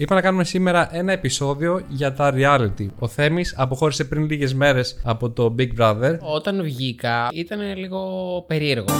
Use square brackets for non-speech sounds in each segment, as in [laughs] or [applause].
Είπα να κάνουμε σήμερα ένα επεισόδιο για τα reality. Ο Θέμης αποχώρησε πριν λίγες μέρες από το Big Brother. Όταν βγήκα ήταν λίγο περίεργο.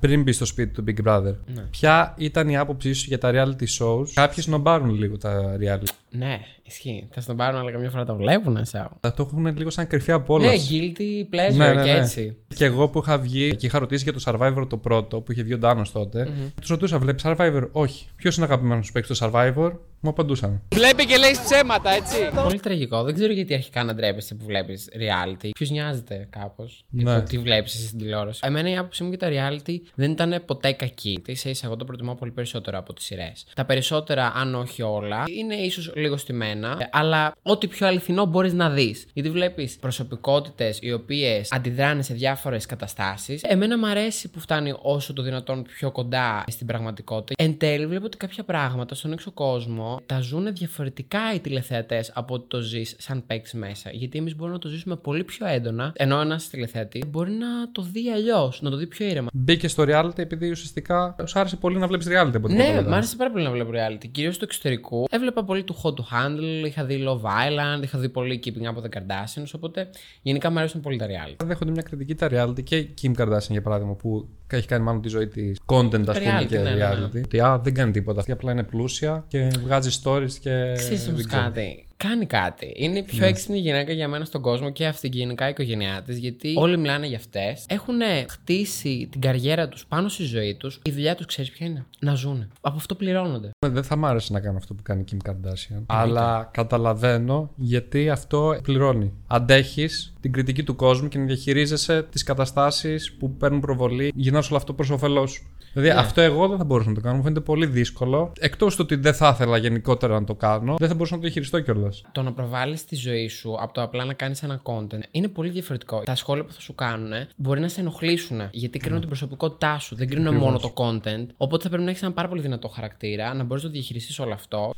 Πριν μπει στο σπίτι του Big Brother. Ναι. Ποια ήταν η άποψή σου για τα reality shows; Κάποιοι σνομπάρουν λίγο τα reality. Ναι, ισχύει. Θα στον πάρουν, αλλά καμιά φορά τα βλέπουν, σαν. Θα το έχουν λίγο σαν κρυφή απόλαυση. Ναι, guilty pleasure Ναι, ναι, και ναι. έτσι. Και εγώ που είχα βγει και είχα ρωτήσει για το Survivor το πρώτο που είχε βγει ο Ντάνος τότε, τους ρωτούσα, βλέπεις Survivor, Όχι. Ποιος είναι αγαπημένος σου παίκτης στο Survivor, μου απαντούσαν. Βλέπει και λέει ψέματα, έτσι. Πολύ τραγικό. Δεν ξέρω γιατί αρχικά να ντρέπεσαι που βλέπεις reality. Ποιος νοιάζεται κάπως. Ναι. Ναι. Τι βλέπεις εσύ στην τηλεόραση. Εμένα η άποψή μου για τα reality δεν ήταν ποτέ κακή. σα ίσα εγώ το προτιμώ πολύ περισσότερο από τις σειρές. Τα περισσότερα, αν όχι όλα, είναι ίσως λίγο στημένα, ε, αλλά ό,τι πιο αληθινό μπορείς να δεις. Γιατί βλέπεις προσωπικότητες οι οποίες αντιδράνε σε διάφορες καταστάσεις. Εμένα μου αρέσει που φτάνει όσο το δυνατόν πιο κοντά στην πραγματικότητα. Εν τέλει, βλέπω ότι κάποια πράγματα στον έξω κόσμο τα ζουν διαφορετικά οι τηλεθεατές από ότι το ζεις σαν παίκτη μέσα. Γιατί εμείς μπορούμε να το ζήσουμε πολύ πιο έντονα, ενώ ένας τηλεθεατής μπορεί να το δει αλλιώς, να το δει πιο ήρεμα. Μπήκε στο reality επειδή ουσιαστικά σου άρεσε πολύ να βλέπεις reality από την Ναι, πρώτη μ' φορά. άρεσε πάρα πολύ να βλέπω reality. Κυρίως του εξωτερικού. Έβλεπα πολύ του Hot to Handle, είχα δει Love Island, είχα δει πολύ Keeping Up with the Kardashians. Οπότε γενικά μου αρέσουν πολύ τα reality. Δέχονται μια κριτική τα reality και η Kim Kardashian για παράδειγμα που έχει κάνει μάλλον τη ζωή της content, ας πούμε, Reality, και ναι, ναι, ναι. reality. Ότι α, δεν κάνει τίποτα. Αυτή απλά είναι πλούσια και βγάζει stories και. Ξέρεις όμως δεν ξέρω. κάτι. Κάνει κάτι. Είναι η πιο Ναι. έξυπνη γυναίκα για μένα στον κόσμο και αυτή και γενικά η οικογένειά της. Γιατί όλοι μιλάνε για αυτές. Έχουν χτίσει την καριέρα τους πάνω στη ζωή τους. Η δουλειά τους ξέρεις ποια είναι; Να ζουν. Από αυτό πληρώνονται. Δεν θα μ' άρεσε να κάνω αυτό που κάνει η Kim Kardashian. Αλλά καταλαβαίνω γιατί αυτό πληρώνει. Αντέχεις την κριτική του κόσμου και να διαχειρίζεσαι τις καταστάσεις που παίρνουν προβολή. Γυρνάς όλο αυτό προς όφελός σου. Δηλαδή Ναι. αυτό εγώ δεν θα μπορούσα να το κάνω. Μου φαίνεται πολύ δύσκολο. Εκτός του ότι δεν θα ήθελα γενικότερα να το κάνω, δεν θα μπορούσα να το διαχειριστώ κιόλας. Το να προβάλλεις τη ζωή σου από το απλά να κάνεις ένα content είναι πολύ διαφορετικό. Τα σχόλια που θα σου κάνουν μπορεί να σε ενοχλήσουν γιατί κρίνουν την προσωπικότητά σου. Δεν κρίνουν μόνο το content. Οπότε θα πρέπει να έχεις ένα πάρα πολύ δυνατό χαρακτήρα, να μπορείς να το διαχειριστείς όλο αυτό.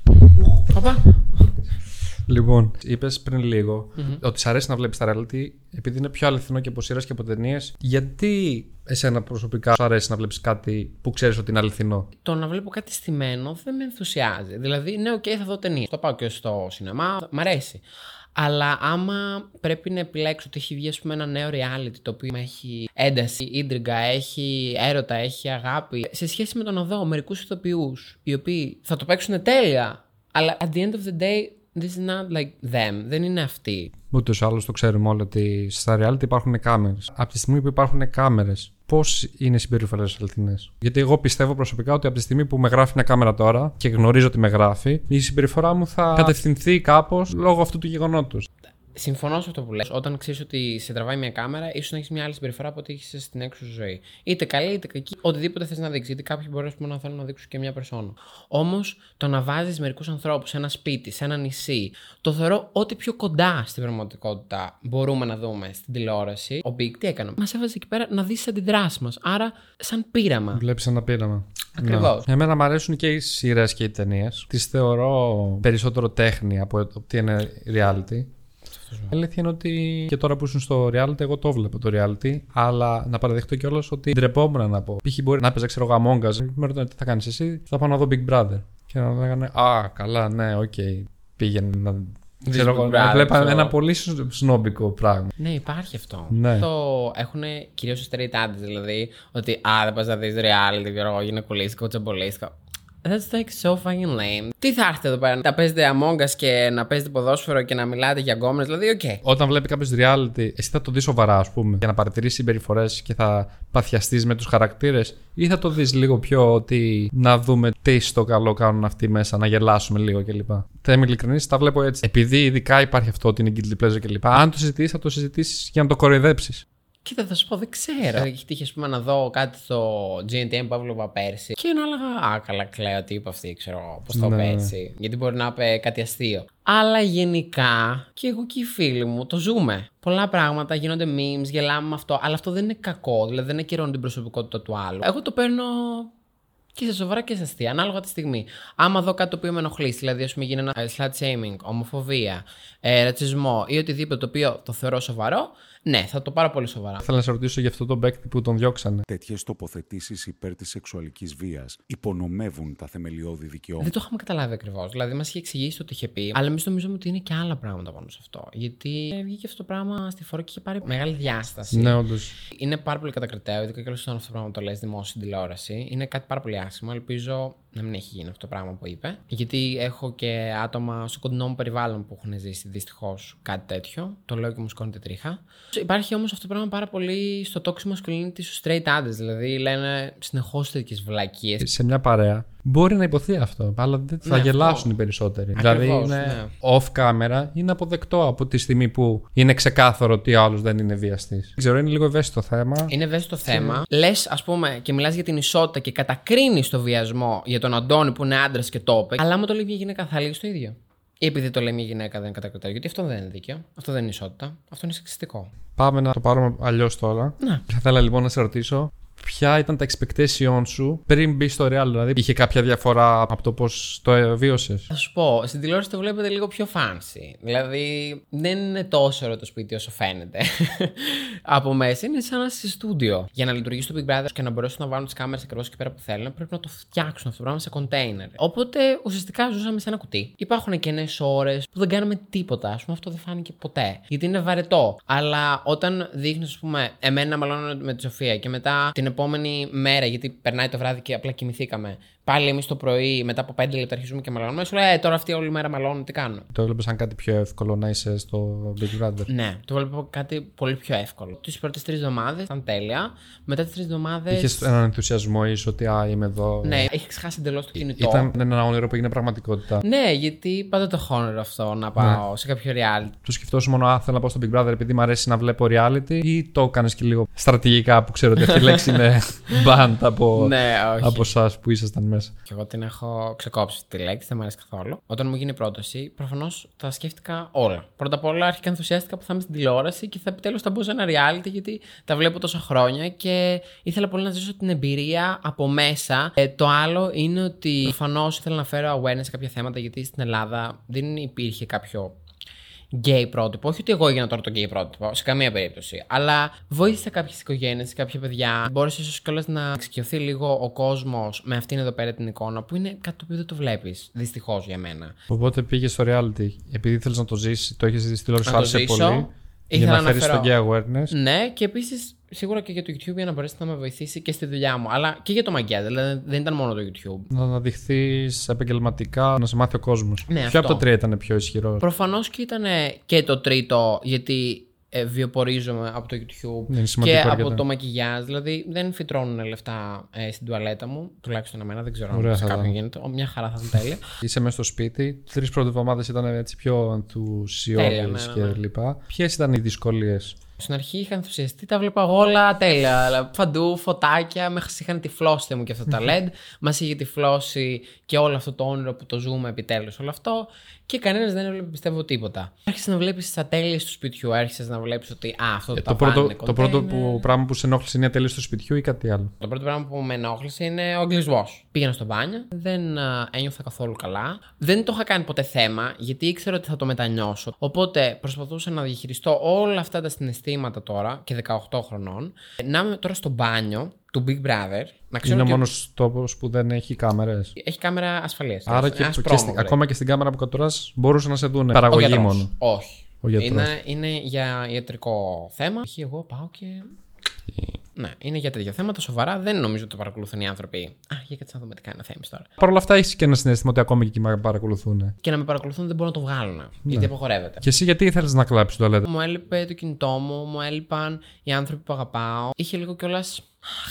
Οπα. Λοιπόν, είπες πριν λίγο ότι σ' αρέσει να βλέπεις τα reality επειδή είναι πιο αληθινό και από σειρές και από ταινίες. Γιατί εσένα προσωπικά σου αρέσει να βλέπεις κάτι που ξέρεις ότι είναι αληθινό; Το να βλέπω κάτι στημένο δεν με ενθουσιάζει. Δηλαδή, ναι, οκ, θα δω ταινίες. Το πάω και στο σινεμά, μ' αρέσει. Αλλά άμα πρέπει να επιλέξω ότι έχει βγει ας πούμε, ένα νέο reality το οποίο έχει ένταση, ίντριγκα, έχει έρωτα, έχει αγάπη, σε σχέση με το να δω μερικούς ηθοποιούς οι οποίοι θα το παίξουν τέλεια, αλλά at the end of the day, this is not like them. Δεν είναι αυτοί. Ούτως ή άλλως το ξέρουμε όλοι ότι στα reality υπάρχουν κάμερες. Από τη στιγμή που υπάρχουν κάμερες, πώς είναι οι συμπεριφορέ αληθινέ. Γιατί εγώ πιστεύω προσωπικά ότι από τη στιγμή που με γράφει μια κάμερα τώρα και γνωρίζω ότι με γράφει, η συμπεριφορά μου θα κατευθυνθεί κάπως λόγω αυτού του γεγονότος. Συμφωνώ σε αυτό που λες. Όταν ξέρεις ότι σε τραβάει μια κάμερα, ίσως να έχεις μια άλλη συμπεριφορά από ό,τι έχεις στην έξω σου ζωή. Είτε καλή είτε κακή, οτιδήποτε θες να δείξεις. Γιατί κάποιοι μπορεί ας πούμε, να θέλουν να δείξουν και μια περσόνα. Όμως το να βάζεις μερικούς ανθρώπους σε ένα σπίτι, σε ένα νησί, το θεωρώ ό,τι πιο κοντά στην πραγματικότητα μπορούμε να δούμε στην τηλεόραση. Ο Big τι έκανε; Μας έβαζε εκεί πέρα να δεις τις αντιδράσεις μας. Άρα, σαν πείραμα. Βλέπεις ένα πείραμα. Ακριβώς. Ναι. Εμένα μου αρέσουν και οι σειρές και οι ταινίες. Τις θεωρώ περισσότερο τέχνη από ότι είναι reality. Η αλήθεια είναι ότι και τώρα που ήσουν στο reality, εγώ το βλέπω το reality. Αλλά να παραδεχτώ κιόλας ότι ντρεπόμουν να πω. Π.χ. μπορεί να παίζα, ξέρω εγώ, Among Us. Με ρωτάνε τι θα κάνεις εσύ, θα πάω να δω Big Brother. Και να λέγανε Α, καλά, ναι, οκ. Πήγαινε να. Ξέρω εγώ, Big να Brother, βλέπα ξέρω. ένα πολύ σ- σνόμπικο πράγμα. Ναι, υπάρχει αυτό. Ναι. Το έχουν κυρίως οι straight άντρες, δηλαδή. Ότι α, δεν πας να δεις reality, ξέρω εγώ, γυναικολίστικο, τσαμπολίστικο. That's like so fucking lame. Τι θα έρθετε εδώ πέρα, να παίζετε Among Us και να παίζετε ποδόσφαιρο και να μιλάτε για γκόμενες, δηλαδή, οκ. Όταν βλέπει κάποιος reality, εσύ θα το δεις σοβαρά, ας πούμε, για να παρατηρήσει συμπεριφορές και θα παθιαστείς με τους χαρακτήρες, ή θα το δεις λίγο πιο ότι να δούμε τι στο καλό κάνουν αυτοί μέσα, να γελάσουμε λίγο κλπ. Θα είμαι ειλικρινής, τα βλέπω έτσι. Επειδή ειδικά υπάρχει αυτό ότι είναι guilty pleasure κλπ. Αν το συζητήσεις, θα το συζητήσεις για να το κοροϊδέψεις. Κοίτα, θα σου πω, δεν ξέρω. Έχει τύχει, ας πούμε, να δω κάτι στο GNTM που έβλεπα πέρσι και να έλεγα Α, καλά, κλαίω, τι είπε αυτή, ξέρω πώς το Ναι. είπε έτσι. Γιατί μπορεί να είπε κάτι αστείο. Αλλά γενικά, και εγώ και οι φίλοι μου το ζούμε. Πολλά πράγματα γίνονται memes, γελάμε με αυτό, αλλά αυτό δεν είναι κακό. Δηλαδή δεν ακυρώνει την προσωπικότητα του άλλου. Εγώ το παίρνω και σε σοβαρά και σε αστεία, ανάλογα τη στιγμή. Άμα δω κάτι το οποίο με ενοχλεί, δηλαδή ας πούμε γίνει ένα ε, slut shaming, ομοφοβία, ε, ρατσισμό ή οτιδήποτε το οποίο το θεωρώ σοβαρό, Ναι, θα το πάρω πολύ σοβαρά. Θέλω να σε ρωτήσω για αυτό τον παίκτη που τον διώξανε. Τέτοιες τοποθετήσεις υπέρ της σεξουαλικής βίας υπονομεύουν τα θεμελιώδη δικαιώματα. Δεν το είχαμε καταλάβει ακριβώς. Δηλαδή, μας είχε εξηγήσει το τι είχε πει, αλλά εμείς νομίζουμε ότι είναι και άλλα πράγματα πάνω σε αυτό. Γιατί ε, βγήκε αυτό το πράγμα στη φορά και είχε πάρει μεγάλη διάσταση. Ναι, όντως. Είναι πάρα πολύ κατακριτέο, ειδικά και αυτό το πράγμα που το λες δημόσια στην τηλεόραση. Είναι κάτι πάρα πολύ άσχημο. Ελπίζω να μην έχει γίνει αυτό το πράγμα που είπε. Γιατί έχω και άτομα στο κοντινό μου περιβάλλον που έχουν ζήσει δυστυχώς κάτι τέτοιο. Το λέω και μου σκόνεται τρίχα. Υπάρχει όμως αυτό το πράγμα πάρα πολύ στο toxic masculinity στους straight άντρε. Δηλαδή λένε συνεχώς τέτοιες βλακίες. Σε μια παρέα μπορεί να υποθεί αυτό, αλλά δεν θα Ναι, γελάσουν αυτό. οι περισσότεροι. Ακριβώς, δηλαδή είναι ναι. off camera, είναι αποδεκτό από τη στιγμή που είναι ξεκάθαρο ότι ο άλλος δεν είναι βιαστής. Ξέρω, είναι λίγο ευαίσθητο θέμα. Είναι ευαίσθητο θέμα. Λες, ας πούμε, και μιλάς για την ισότητα και κατακρίνεις το βιασμό για τον Αντώνη που είναι άντρας και το είπε. Αλλά άμα το λέει μια γυναίκα, θα λέει το ίδιο. Ή επειδή το λέει μια γυναίκα, δεν είναι κατακριτέο. Γιατί αυτό δεν είναι δίκαιο. Αυτό δεν είναι ισότητα. Αυτό είναι σεξιστικό. Πάμε να το πάρουμε αλλιώς τώρα. Ναι. Θα ήθελα λοιπόν να σε ρωτήσω ποια ήταν τα expectation σου πριν μπει στο Real, δηλαδή είχε κάποια διαφορά από το πώς το βίωσε. Θα σου πω, στην τηλεόραση το βλέπετε λίγο πιο fancy. Δηλαδή, δεν είναι τόσο ωραίο το σπίτι όσο φαίνεται. [laughs] Από μέσα είναι σαν να είσαι σε στούντιο. Για να λειτουργήσει το Big Brother και να μπορέσουν να βάλουν τις κάμερες ακριβώς εκεί πέρα που θέλουν, πρέπει να το φτιάξουν αυτό το πράγμα σε container. Οπότε ουσιαστικά ζούσαμε σε ένα κουτί. Υπάρχουν κενές ώρες που δεν κάναμε τίποτα. Α πούμε, αυτό δεν φάνηκε ποτέ. Γιατί είναι βαρετό. Αλλά όταν δείχνεις, ας πούμε, εμένα να μαλώνω με τη Σοφία και μετά την επόμενη μέρα, γιατί περνάει το βράδυ και απλά κοιμηθήκαμε. Πάλι εμείς το πρωί, μετά από 5 λεπτά αρχίζουμε και μαλώνουμε. Σου λέει, ε, τώρα αυτή όλη μέρα μαλώνουν, τι κάνουν; Το έβλεπε σαν κάτι πιο εύκολο να είσαι στο Big Brother. Ναι, το βλέπω κάτι πολύ πιο εύκολο. Τις πρώτες τρεις εβδομάδες ήταν τέλεια. Μετά τις τρεις εβδομάδες. Είχες έναν ενθουσιασμό, είσαι ότι α, είμαι εδώ. Ναι, έχει ξεχάσει εντελώς το κινητό. Ήταν ένα όνειρο που έγινε πραγματικότητα. Ναι, γιατί πάντα το έχω όνειρο αυτό να πάω σε κάποιο reality. Το σκεφτόσαι μόνο, α, θέλω να πάω στο Big Brother επειδή μου αρέσει να βλέπω reality, ή το έκανες και λίγο στρατηγικά που ξέρω ότι αυτή η λέξη είναι [laughs] banned από, Ναι, όχι. από εσάς που ήσασταν μέσα. Και εγώ την έχω ξεκόψει τη λέξη, δεν μου αρέσει καθόλου. Όταν μου γίνει η πρόταση, προφανώς τα σκέφτηκα όλα. Πρώτα απ' όλα, αρχικά ενθουσιάστηκα που θα είμαι στην τηλεόραση και θα επιτέλους θα μπω σε ένα reality γιατί τα βλέπω τόσα χρόνια και ήθελα πολύ να ζήσω την εμπειρία από μέσα. Ε, το άλλο είναι ότι προφανώς ήθελα να φέρω awareness σε κάποια θέματα γιατί στην Ελλάδα δεν υπήρχε κάποιο γκέι πρότυπο. Όχι ότι εγώ έγινα τώρα το γκέι πρότυπο, σε καμία περίπτωση. Αλλά βοήθησα κάποιες οικογένειες, κάποια παιδιά. Μπόρεσε ίσως κιόλας να εξοικειωθεί λίγο ο κόσμος με αυτήν εδώ πέρα την εικόνα, που είναι κάτι το οποίο δεν το βλέπεις. Δυστυχώς για μένα. Οπότε πήγες στο reality; Επειδή θέλεις να το ζήσεις, το έχεις ζήσει στη τηλεόραση, Να σου το άρεσε ζήσω. πολύ. Για Ήθελα να να φέρεις φέρω- το gay awareness. Ναι, και επίσης σίγουρα και για το YouTube για να μπορέσει να με βοηθήσει και στη δουλειά μου. Αλλά και για το μαγκιά, δηλαδή δεν ήταν μόνο το YouTube. Να αναδειχθείς επαγγελματικά, να σε μάθει ο κόσμος. Ναι, Ποιο αυτό. από τα τρία ήταν πιο ισχυρό; Προφανώς και ήταν και το τρίτο, γιατί ε, βιοπορίζομαι από το YouTube Είναι και σημαντικό από αρκετά. το μακιγιάζ. Δηλαδή δεν φυτρώνουν λεφτά ε, στην τουαλέτα μου, τουλάχιστον εμένα, δεν ξέρω Ωραία αν σε θα κάποιον ήταν. γίνεται. Ο, Μια χαρά θα ήταν τέλεια. [laughs] Είσαι μέσα στο σπίτι. Τρεις πρώτες εβδομάδες ήταν έτσι πιο ενθουσιώδεις Τέλεια, ναι, ναι, και ναι. λοιπά. Ποιες ήταν οι δυσκολίες; Στην αρχή είχα ενθουσιαστεί, τα βλέπα εγώ όλα τέλεια. αλλά Παντού φωτάκια, με είχαν τυφλώσει μου και αυτά τα LED. Μας είχε τυφλώσει και όλο αυτό το όνειρο που το ζούμε επιτέλους όλο αυτό. Και κανένας δεν έβλεπε πιστεύω τίποτα. Άρχισες να βλέπεις τις ατέλειες του σπιτιού. Άρχισες να βλέπεις ότι α, αυτό το, Ε, το, πρώτο, ταβάνι είναι το πρώτο container. που, πράγμα που σε ενόχλησε είναι η ατέλεια του σπιτιού ή κάτι άλλο; Το πρώτο πράγμα που με ενόχλησε είναι ο αγγλισμό. Πήγαινα στο μπάνιο, δεν α, ένιωθα καθόλου καλά. Δεν το είχα κάνει ποτέ θέμα, γιατί ήξερα ότι θα το μετανιώσω. Οπότε προσπαθούσα να διαχειριστώ όλα αυτά τα συναισθήματα τώρα και 18 χρονών. Να είμαι τώρα στο μπάνιο του Big Brother. Να ξέρω Είναι ο ότι μόνος τόπος που δεν έχει κάμερες. έχει κάμερα ασφαλείας. Άρα και, και στη- ακόμα και στην κάμερα που κατουρά μπορούσαν να σε δουν παραγωγή μόνο. Όχι. Ο γιατρός. είναι, είναι για ιατρικό θέμα. Εκεί εγώ πάω και. Ναι, είναι για τέτοια θέματα σοβαρά. Δεν νομίζω ότι το παρακολουθούν οι άνθρωποι. Α, για κάτσε να δούμε τι κάνει ο Θέμης τώρα. Παρ' όλα αυτά έχεις και ένα συνέστημα ότι ακόμα και εκεί με παρακολουθούν. και να με παρακολουθούν δεν μπορούν να το βγάλουν. Γιατί απαγορεύεται. Και εσύ γιατί ήθελε να κλάψεις το τουαλέτα. Μου έλειπε το κινητό μου, μου έλειπαν οι άνθρωποι που αγαπάω. Είχε λίγο κιόλας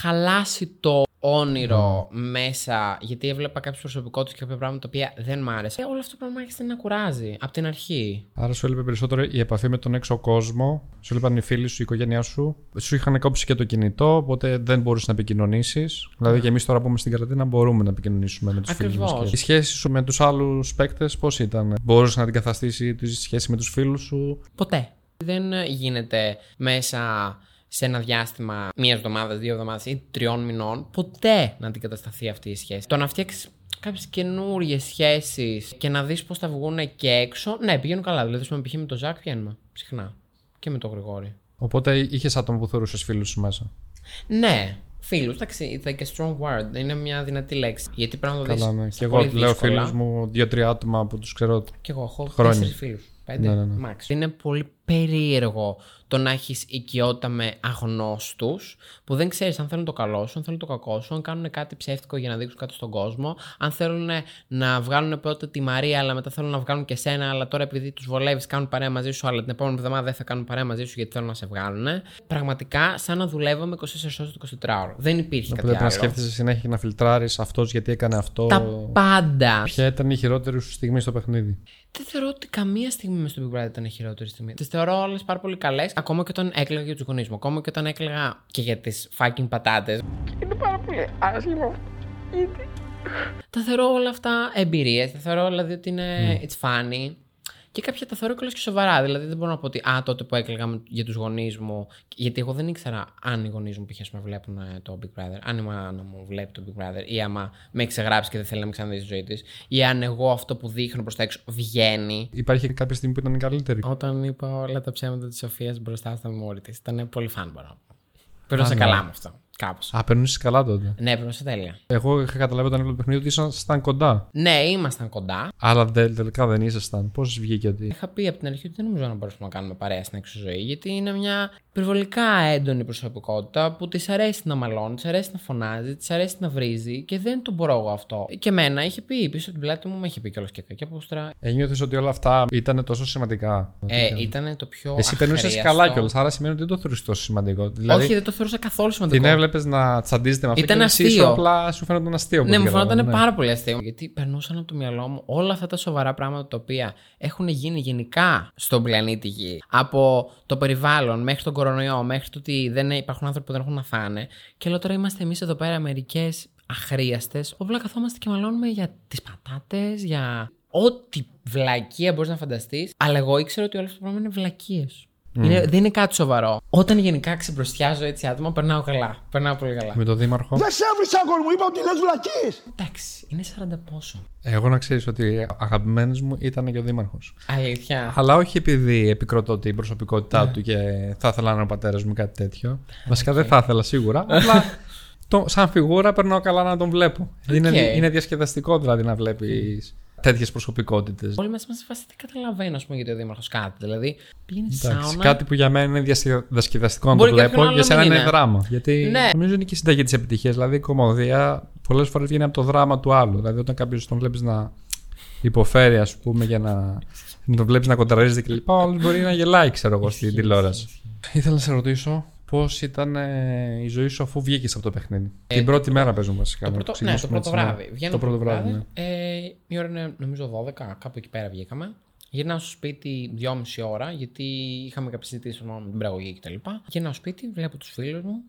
χαλάσει το όνειρο μέσα, γιατί έβλεπα κάποιε προσωπικότητε και κάποια πράγματα τα οποία δεν μ' άρεσε. Ε, όλο αυτό το πράγμα άρχισε να κουράζει από την αρχή. Άρα σου έλειπε περισσότερο η επαφή με τον έξω κόσμο. Σου έλειπαν οι φίλοι σου, η οικογένειά σου. Σου είχαν κόψει και το κινητό, οπότε δεν μπορούσες να επικοινωνήσεις. Δηλαδή και εμείς τώρα που είμαστε στην καραντίνα μπορούμε να επικοινωνήσουμε με τους φίλους μας. Ακριβώς. Η σχέση σου με τους άλλους παίκτες πώς ήταν; Μπορούσες να αντικαταστήσει τη σχέση με τους φίλους σου; Ποτέ. Δεν γίνεται μέσα σε ένα διάστημα μία εβδομάδας, δύο εβδομάδες ή τριών μηνών ποτέ να αντικατασταθεί αυτή η σχέση. Το να φτιάξεις κάποιες καινούριε σχέσεις και να δεις πώς θα βγουν και έξω, ναι, πηγαίνουν καλά. Δηλαδή, ας πούμε, π.χ. με τον Ζακ βγαίνουμε συχνά. Και με τον Γρηγόρη. Οπότε είχες άτομο που θεωρούσες φίλους σου μέσα; Ναι, φίλους. Εντάξει, ήταν και strong word. Είναι μια δυνατή λέξη. Γιατί πρέπει να το δεις. Καλά, ναι. Και εγώ λέω φίλους μου δύο-τρία άτομα που τους ξέρω. Και εγώ έχω Χρόνια. τέσσερις φίλους. Πέντε, Ναι, ναι, ναι. max. Είναι πολύ περίεργο το να έχεις οικειότητα με αγνώστους που δεν ξέρεις αν θέλουν το καλό σου, αν θέλουν το κακό σου, αν κάνουν κάτι ψεύτικο για να δείξουν κάτι στον κόσμο, αν θέλουν να βγάλουν πρώτα τη Μαρία, αλλά μετά θέλουν να βγάλουν και σένα, αλλά τώρα επειδή τους βολεύεις κάνουν παρέα μαζί σου, αλλά την επόμενη εβδομάδα δεν θα κάνουν παρέα μαζί σου γιατί θέλουν να σε βγάλουν. Πραγματικά σαν να δουλεύουμε 24 ώρες το 24ωρο. Δεν υπήρχε Οπότε κάτι πρέπει να άλλο. σκέφτεσαι συνέχεια και να φιλτράρεις αυτός γιατί έκανε αυτό. Τα πάντα. Ποια ήταν η χειρότερη σου στιγμή στο παιχνίδι; Δεν θεωρώ ότι καμία στιγμή με στο Big Brother ήταν η χειρότερη στιγμή. Τις θεωρώ όλες πάρα πολύ καλές. Ακόμα και όταν έκλαιγα για τους γονείς μου. Ακόμα και όταν έκλαιγα και για τις fucking πατάτες. Είναι πάρα πολύ άσχημο. Γιατί. Τα θεωρώ όλα αυτά εμπειρίες. Τα θεωρώ δηλαδή ότι είναι it's funny. Και κάποια τα θεωρώ κιόλα και σοβαρά. Δηλαδή δεν μπορώ να πω ότι Α, τότε που έκλαιγα με- για τους γονείς μου. Γιατί εγώ δεν ήξερα αν οι γονείς μου π.χ. με βλέπουν ε, το Big Brother. Αν η μάνα μου βλέπει το Big Brother. Ή άμα με έχει ξεγράψει και δεν θέλει να με ξαναδεί στη ζωή της. Ή αν εγώ αυτό που δείχνω προς τα έξω βγαίνει. Υπάρχει κάποια στιγμή που ήταν η καλύτερη. Όταν είπα όλα τα ψέματα της Σοφίας μπροστά στα μόρι της. Ήταν πολύ φαν μπορώ να πω. Περνούσα ναι. καλά με αυτό. Κάπως. Α, περνούσε καλά τότε. Ναι, περνούσα τέλεια. Εγώ είχα καταλάβει όταν έβλεπα το παιχνίδι ότι ήσασταν κοντά. Ναι, ήμασταν κοντά. Αλλά δεν- τελικά δεν ήσασταν. Πώς βγήκε ότι. Είχα πει από την αρχή ότι δεν νομίζω να μπορέσουμε να κάνουμε παρέα στην έξω ζωή, γιατί είναι μια υπερβολικά έντονη προσωπικότητα που της αρέσει να μαλώνει, της αρέσει να φωνάζει, της αρέσει να βρίζει και δεν το μπορώ εγώ αυτό. Και εμένα είχε πει πίσω από την πλάτη μου, με είχε πει κιόλας και κακιά πούστρα. Ένιωθε ότι όλα αυτά ήταν τόσο σημαντικά; Ε, ήταν το πιο. Εσύ περνούσες αχρίαστο. καλά κιόλας, άρα σημαίνει ότι δεν το θεωρούσε τόσο σημαντικό. Δηλαδή, Όχι, δεν το θεωρούσα καθόλου σημαντικό. την έβλεπε να τσαντίζεται με αυτό Ήταν και εσύ αστείο. σου απλά σου φαίνονταν αστείο. από Ναι, ό,τι μου φαίνονταν κατάλαβα, ναι. πάρα πολύ αστείο. Γιατί περνούσαν από το μυαλό μου όλα αυτά τα σοβαρά πράγματα τα οποία έχουν γίνει γενικά στον πλανήτη Γη. Από το περιβάλλον μέχρι τον κορονοϊό, μέχρι το ότι δεν υπάρχουν άνθρωποι που δεν έχουν να φάνε. Και λέω τώρα είμαστε εμείς εδώ πέρα μερικές αχρίαστες. Όπλα καθόμαστε και μαλώνουμε για τις πατάτες, για ό,τι βλακεία μπορείς να φανταστείς. Αλλά εγώ ήξερα ότι όλο αυτό το πράγμα είναι βλακίε. Είναι, δεν είναι κάτι σοβαρό. Όταν γενικά ξεμπροστιάζω έτσι άτομα, περνάω καλά. Περνάω πολύ καλά. Με τον Δήμαρχο. Δεν σε έβρισα κόσμο, είπα ότι λες βλακίες. Εντάξει, είναι 40 πόσο. Εγώ να ξέρεις ότι αγαπημένος μου ήταν και ο Δήμαρχος. Αλήθεια. Αλλά όχι επειδή επικροτώ την Ναι. προσωπικότητά του και θα ήθελα να είναι ο πατέρας μου ή κάτι τέτοιο. Βασικά δεν θα ήθελα σίγουρα. [laughs] Απλά το, σαν φιγούρα περνάω καλά να τον βλέπω. Είναι, είναι διασκεδαστικό δηλαδή να βλέπεις τέτοιες προσωπικότητες. Όλοι μας είμαστε σε φάση δεν καταλαβαίνω, ας πούμε, γιατί ο Δήμαρχος κάτι. Δηλαδή, πήγαινε στη Εντάξει, σάουνα. κάτι που για μένα είναι διασκε- διασκεδαστικό να το Μπορεί κάποιον βλέπω, άλλο για να σένα μην είναι είναι. δράμα. Γιατί Ναι. νομίζω είναι και η συνταγή της επιτυχίας. Δηλαδή η κομμωδία πολλές φορές βγαίνει από το δράμα του άλλου. Δηλαδή όταν κάποιος τον βλέπεις να υποφέρει, ας πούμε, για να, να τον βλέπεις να κοντραρίζεται κλπ. Ο άλλο μπορεί να γελάει, ξέρω εγώ, στην τηλεόραση. Ήθελα να σε ρωτήσω πώς ήταν ε, η ζωή σου αφού βγήκες από το παιχνίδι. Ε, Την πρώτη μέρα παίζουμε βασικά. Το να πρώτο, το ναι, το ξεκινήσουμε πρώτο έτσι, ναι. βράδυ. Βγαίνω Το πρώτο βράδυ. ναι. Ε, η ώρα είναι νομίζω 12, κάπου εκεί πέρα βγήκαμε. Γυρνάω στο σπίτι 2,5 ώρα, γιατί είχαμε κάποιες συζητήσεις με την πραγωγή κτλ. Γυρνάω στο σπίτι, βλέπω τους φίλους μου.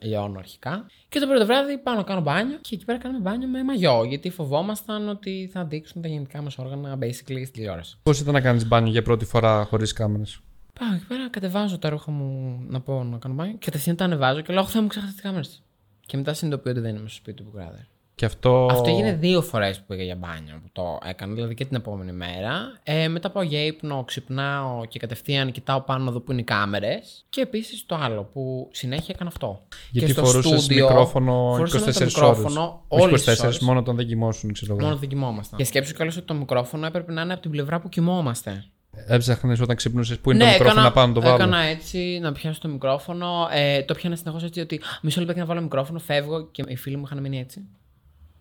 Λιώνω αρχικά. Και το πρώτο βράδυ πάω να κάνω μπάνιο και εκεί πέρα κάνουμε μπάνιο με μαγιό. Γιατί φοβόμασταν ότι θα δείξουν τα γενικά μας όργανα basically στη τηλεόραση. Πώς ήταν να κάνεις μπάνιο για πρώτη φορά χωρίς κάμερες; Πάω εκεί πέρα, κατεβάζω τα ρούχα μου να πω να κάνω μπάνιο. Και κατευθείαν τα ανεβάζω και λέω: Θα μου ξέχασα τις κάμερες. Και μετά συνειδητοποιώ ότι δεν είμαι στο σπίτι του Big Brother. Και αυτό. Αυτό έγινε δύο φορές που πήγα για μπάνιο που το έκανα, δηλαδή και την επόμενη μέρα. Ε, μετά πάω για ύπνο, ξυπνάω και κατευθείαν κοιτάω πάνω εδώ που είναι οι κάμερες. Και επίσης το άλλο που συνέχεια έκανα αυτό. Γιατί και στο φορούσες στούντιο, μικρόφωνο 24 φορούσαμε το ώρες. μικρόφωνο Όχι όλες 24, τις ώρες. μόνο όταν δεν κοιμόσουν, ξέρω εγώ. Μόνο δεν κοιμόμασταν. Και σκέψου κιόλας ότι το μικρόφωνο έπρεπε να είναι από την πλευρά που κοιμόμαστε. Έψαχνες όταν ξυπνούσες που είναι το μικρόφωνο έκανα, να πάω να το βάλω; έκανα έτσι, να πιάσω το μικρόφωνο. Ε, το πιάνα συνεχώς έτσι ότι μισό λεπτό και να βάλω μικρόφωνο, φεύγω και οι φίλοι μου είχαν μείνει έτσι.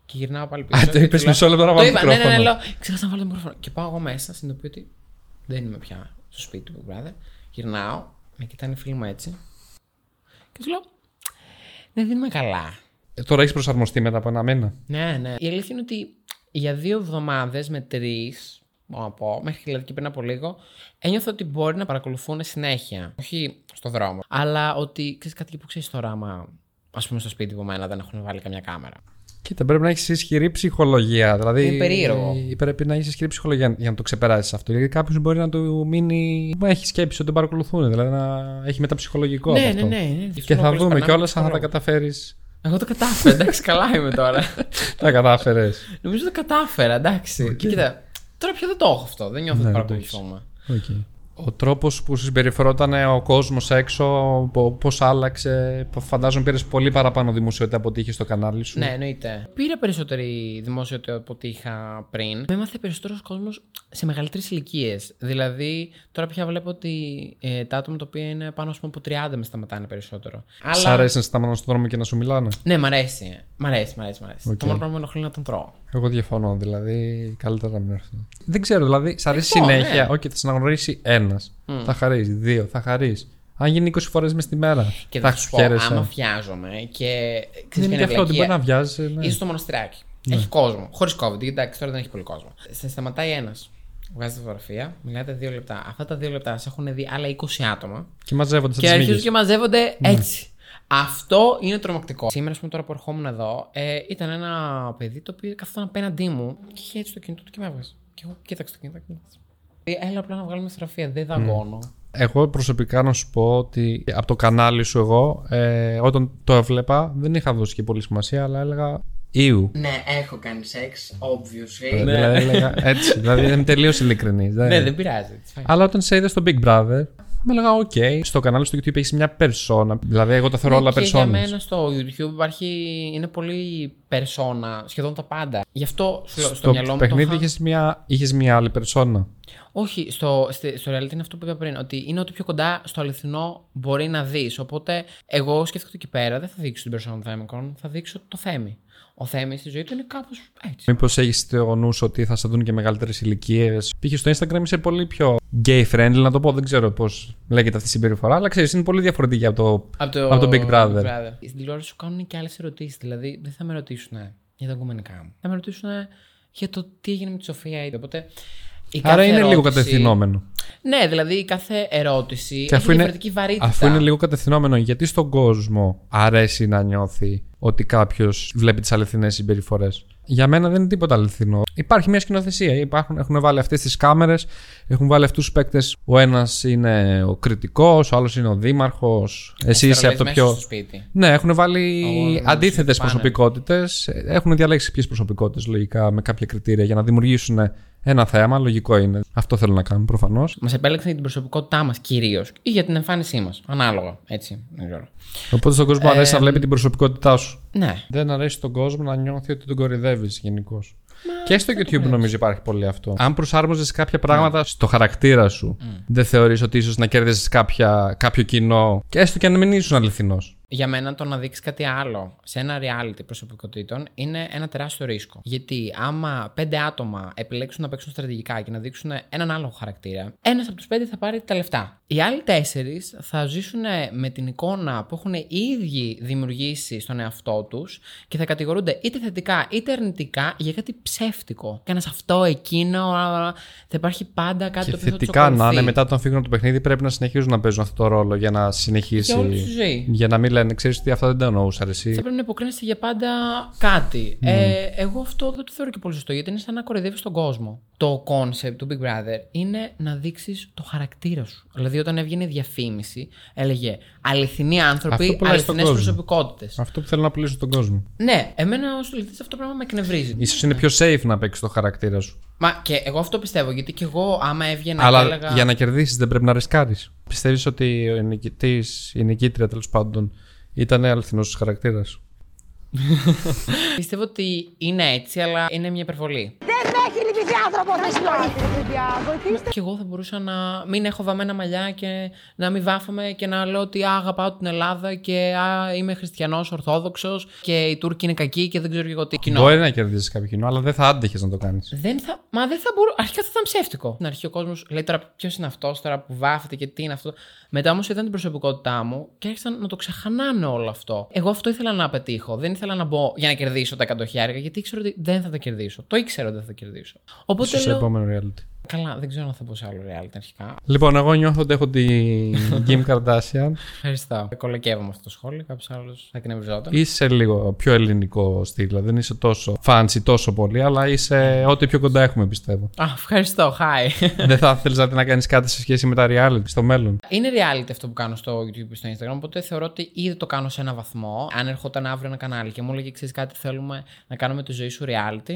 Και γυρνάω πάλι πίσω. Α, το και είπες του λέω- μισό λεπτό να Το βάλω είπα, Ναι, ναι, ναι, μικρόφωνο. λέω, ξέχασα να βάλω το μικρόφωνο. Και πάω εγώ μέσα, συνειδητοποιώ ότι δεν είμαι πια στο σπίτι του Big Brother. Γυρνάω, με κοιτάνε οι φίλοι μου έτσι. Και τους λέω, «Ναι, δεν είμαι καλά. Ε, τώρα έχεις προσαρμοστεί μετά από ένα μήνα; Ναι, ναι. Η αλήθεια είναι ότι για δύο εβδομάδες με τρεις, μπορώ να πω, μέχρι δηλαδή και πριν από λίγο, ένιωθα ότι μπορεί να παρακολουθούν συνέχεια. Όχι στο δρόμο. Αλλά ότι ξέρεις κάτι που ξέρεις τώρα, άμα ας πούμε στο σπίτι από μένα δεν έχουν βάλει καμιά κάμερα. Κοίτα, πρέπει να έχεις ισχυρή ψυχολογία. Δηλαδή, Είναι περίεργο. ε, Πρέπει να έχεις ισχυρή ψυχολογία για να το ξεπεράσεις αυτό. Γιατί κάποιος μπορεί να του μείνει. Μα έχει σκέψει ότι τον παρακολουθούν. Δηλαδή να έχει μεταψυχολογικό ναι, από ναι, αυτό. ναι, ναι. Και θα δούμε Περνάμε κιόλας αν το θα τα χρόνο. καταφέρεις. Εγώ το κατάφερα, εντάξει, καλά είμαι τώρα. [laughs] τα κατάφερες. Νομίζω το κατάφερα, εντάξει. Κοίτα, τώρα πια δεν το έχω αυτό. Δεν νιώθω Ναι, ότι δεν το παρακολουθούμε. Okay. Ο τρόπος που συμπεριφερόταν ο κόσμος έξω, πώς άλλαξε. Φαντάζομαι πήρες πολύ παραπάνω δημοσιότητα από ό,τι είχες στο κανάλι σου. Ναι, εννοείται. Πήρα περισσότερη δημοσιότητα από ό,τι είχα πριν. Με έμαθε περισσότερος κόσμος σε μεγαλύτερες ηλικίες. Δηλαδή, τώρα πια βλέπω ότι ε, τα άτομα τα οποία είναι πάνω ας πούμε, από 30 με σταματάνε περισσότερο. Σ' αρέσει να σταματάνε στον δρόμο και να σου μιλάνε; Ναι, μ' αρέσει. Μ' αρέσει, μ' αρέσει. Μ αρέσει. Οκ. Το μόνο πράγμα που με ενοχλεί είναι όταν τρώω. Εγώ διαφωνώ, δηλαδή καλύτερα να μην έρθει. Δεν ξέρω, δηλαδή, σ' αρέσει Εγώ, συνέχεια. ναι. Όχι, θα σε αναγνωρίσει ένα. Θα χαρείς. Δύο, θα χαρείς. Αν γίνει 20 φορές μες τη μέρα. Και θα θα σου πω, χαίρεσαι. άμα βιάζομαι και. Δεν ξέρεις είναι ποια και αυτό, ότι βλακεία; μπορεί να βιάζει. Ναι. Είσαι στο Μοναστηράκι. Έχει κόσμο. Χωρίς COVID. γιατί Εντάξει, τώρα δεν έχει πολύ κόσμο. Σε σταματάει ένας. Βγάζει τη φωτογραφία, μιλάτε δύο λεπτά. Αυτά τα δύο λεπτά σε έχουν δει άλλα 20 άτομα Και μαζεύονται σαν και τις αρχίζουν μύγες. και μαζεύονται έτσι. Αυτό είναι τρομακτικό. Σήμερα, ας πούμε, τώρα που ερχόμουν εδώ, ε, ήταν ένα παιδί το οποίο καθόταν απέναντί μου και είχε έτσι το κινητό του και με έβγαζε. Και εγώ κοίταξα το κινητό και μου Ε, Έλα απλά να βγάλουμε φωτογραφία, δεν δαγκώνω. Εγώ προσωπικά να σου πω ότι από το κανάλι σου εγώ, ε, όταν το έβλεπα, δεν είχα δώσει και πολύ σημασία, αλλά έλεγα Ιου. Ναι, έχω κάνει σεξ, obviously. Δηλαδή έλεγα έτσι. δηλαδή είμαι τελείω ειλικρινής. Ναι, δεν πειράζει. it's fine. Αλλά όταν σε είδα στο Big Brother, μου έλεγα, οκ, στο κανάλι στο YouTube έχεις μια περσόνα. Δηλαδή, εγώ τα θεωρώ όλα Ναι, και για περσόνες. μένα στο YouTube υπάρχει, είναι πολύ περσόνα, σχεδόν τα πάντα. Γι' αυτό στο, στο, Στο μυαλό μου το παιχνίδι είχα- είχες μια, είχες μια άλλη περσόνα; Όχι, στο, στη- στο reality είναι αυτό που είπα πριν, ότι είναι ότι πιο κοντά στο αληθινό μπορεί να δεις. Οπότε εγώ σκέφτηκα ότι εκεί πέρα δεν θα δείξω την περσόνα του Θέμικον, θα δείξω το Θέμη. Ο Θέμης στη ζωή του είναι κάπως έτσι. Μήπως έχεις στο νου σου ότι θα σε δουν και μεγαλύτερες ηλικίες. Π.χ. στο Instagram είσαι πολύ πιο gay friendly, να το πω. Δεν ξέρω πώς λέγεται αυτή η συμπεριφορά, αλλά ξέρεις, είναι πολύ διαφορετική από το, Από το, από το Big Brother. Στην τηλεόραση σου κάνουν και άλλες ερωτήσεις. Δηλαδή δεν θα με ρωτήσουν για τα αγκομενικά μου. Θα με ρωτήσουν για το τι έγινε με τη Σοφία. Είτε. Οπότε. η Άρα κάθε είναι λίγο ερώτηση- κατευθυνόμενο. Ναι, δηλαδή η κάθε ερώτηση Και έχει αφού είναι, διαφορετική βαρύτητα. αφού είναι λίγο κατευθυνόμενο, γιατί στον κόσμο αρέσει να νιώθει ότι κάποιος βλέπει τις αληθινές συμπεριφορές. Για μένα δεν είναι τίποτα αληθινό. Υπάρχει μια σκηνοθεσία. Υπάρχουν, έχουν βάλει αυτές τις κάμερες, έχουν βάλει αυτούς τους παίκτες. Ο ένας είναι ο κριτικός, ο άλλος είναι ο δήμαρχος. Εσύ είσαι από το μέσα πιο. Στο σπίτι. Ναι, έχουν βάλει Ο- αντίθετες πάνε. προσωπικότητες. Έχουν διαλέξει ποιες προσωπικότητες λογικά με κάποια κριτήρια για να δημιουργήσουν ένα θέμα. Λογικό είναι. Αυτό θέλουν να κάνουν προφανώς. Μας επέλεξαν για την προσωπικότητά μας κυρίως ή για την εμφάνισή μας. Ανάλογα. Έτσι. Δεν ξέρω. Οπότε στον κόσμο αρέσει να βλέπει την προσωπικότητά σου. Ναι. Δεν αρέσει στον κόσμο να νιώθει ότι τον κορυδεύεις γενικώς. Και στο YouTube νομίζω υπάρχει πολύ αυτό. Αν προσάρμοζε κάποια πράγματα στο χαρακτήρα σου, δεν θεωρείς ότι ίσως να κέρδιζε κάποιο κοινό, και έστω και αν μην ήσουν αληθινός. Για μένα το να δείξεις κάτι άλλο σε ένα reality προσωπικότητων είναι ένα τεράστιο ρίσκο. Γιατί άμα πέντε άτομα επιλέξουν να παίξουν στρατηγικά και να δείξουν έναν άλλο χαρακτήρα, ένας από τους πέντε θα πάρει τα λεφτά. Οι άλλοι τέσσερις θα ζήσουν με την εικόνα που έχουν οι ίδιοι δημιουργήσει στον εαυτό τους και θα κατηγορούνται είτε θετικά είτε αρνητικά για κάτι ψεύτικο. Κάνα αυτό, εκείνο. Θα υπάρχει πάντα κάτι Και το οποίο θα τους θετικά να ακολουθεί. είναι μετά τον φύγουν από το παιχνίδι, πρέπει να συνεχίζουν να παίζουν αυτό το ρόλο για να συνεχίσει. Για όλη τους τη ζωή. Για να μην λένε, ξέρεις ότι αυτά δεν τα εννοούσα εσύ. θα πρέπει να υποκρίνεσαι για πάντα κάτι. Ε, εγώ αυτό δεν το θεωρώ και πολύ σωστό γιατί είναι σαν να κοροϊδεύεις τον κόσμο. Το concept του Big Brother είναι να δείξεις το χαρακτήρα σου. Δηλαδή, όταν έβγαινε διαφήμιση, έλεγε αληθινοί Αυτό άνθρωποι, πουλάει στον αληθινές κόσμο. προσωπικότητες. Αυτό που θέλω να πουλήσω τον κόσμο. Ναι, εμένα ως τηλεθεατή αυτό το πράγμα με εκνευρίζει. σω είναι πιο safe να παίξεις το χαρακτήρα σου. Μα και εγώ αυτό πιστεύω γιατί και εγώ άμα έβγαινα Αλλά και έλεγα. για να κερδίσεις δεν πρέπει να ρισκάρεις. Πιστεύεις ότι ο νικητής, η νικήτρια τέλος πάντων, ήταν αληθινός χαρακτήρας. Πιστεύω ότι είναι έτσι, αλλά είναι μια υπερβολή. Δεν με έχει λυπηθεί άνθρωπο, με συγχωρείτε, παιδιά. Βοηθήστε. Και εγώ θα μπορούσα να μην έχω βαμμένα μαλλιά και να μην βάφομαι και να λέω ότι α, αγαπάω την Ελλάδα και α, είμαι χριστιανός Ορθόδοξος και οι Τούρκοι είναι κακοί και δεν ξέρω και εγώ τι κοινό. Μπορεί να κερδίσει κάποιο κοινό, αλλά δεν θα άντεχες να το κάνεις. Δεν θα, μα δεν θα μπορώ. Αρχικά θα ήταν ψεύτικο. Στην αρχή ο κόσμος λέει τώρα ποιος είναι αυτός τώρα που βάφεται και τι είναι αυτό. Μετά όμως είδαν την προσωπικότητά μου και άρχισαν να το ξεχανάνε όλο αυτό. Εγώ αυτό ήθελα να πετύχω. Δεν ήθελα να μπω για να κερδίσω τα 100 χιλιάρικα γιατί ήξερα ότι δεν θα τα κερδίσω. Το ήξερα ότι δεν θα τα κερδίσω. Οπότε Ίσως σε λέω. επόμενο reality. Καλά, δεν ξέρω αν θα πω σε άλλο reality αρχικά. Λοιπόν, εγώ νιώθω ότι έχω την Kim Kardashian. Ευχαριστώ. Κολοκεύω με αυτό το σχόλιο. Κάποιος άλλος θα εκνευριζόταν. Είσαι λίγο πιο ελληνικό στυλ. δηλαδή Δεν είσαι τόσο fancy τόσο πολύ, αλλά είσαι ό,τι πιο κοντά έχουμε πιστεύω. Α, ευχαριστώ. Hi. δεν θα ήθελε δηλαδή, να κάνεις κάτι σε σχέση με τα reality στο μέλλον; Είναι reality αυτό που κάνω στο YouTube και στο Instagram, οπότε θεωρώ ότι ήδη το κάνω σε ένα βαθμό. Αν ερχόταν αύριο ένα κανάλι και μου έλεγε ξέρεις κάτι, θέλουμε να κάνουμε τη ζωή σου reality,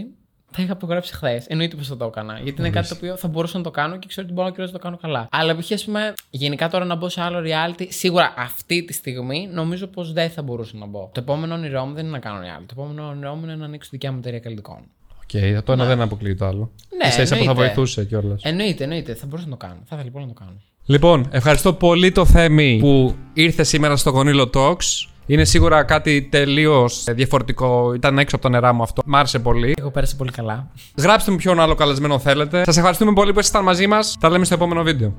Θα είχα υπογράψει χθες. Εννοείται πως θα το έκανα. Γιατί είναι κάτι το οποίο θα μπορούσα να το κάνω και ξέρω ότι μπορώ να το κάνω καλά. Αλλά π.χ. ας πούμε, γενικά τώρα να μπω σε άλλο reality, σίγουρα αυτή τη στιγμή νομίζω πως δεν θα μπορούσα να μπω. Το επόμενο όνειρό μου δεν είναι να κάνω reality. Το επόμενο όνειρό μου είναι να ανοίξω δικιά μου εταιρεία καλλυντικών. Οκ, το ένα δεν αποκλείει το άλλο. Ναι, Ίσα ίσα που θα εννοείται. βοηθούσε κιόλας. Εννοείται, εννοείται. Θα μπορούσα να το κάνω. Θα ήθελα λοιπόν να το κάνω. Λοιπόν, ευχαριστώ πολύ το Θέμη που ήρθε σήμερα στο Γονίλο Talks. Είναι σίγουρα κάτι τελείως διαφορετικό. Ήταν έξω από τα νερά μου αυτό. Μ' άρεσε πολύ. Εγώ πέρασα πολύ καλά. Γράψτε μου ποιον άλλο καλεσμένο θέλετε. Σας ευχαριστούμε πολύ που ήσασταν μαζί μας. Τα λέμε στο επόμενο βίντεο.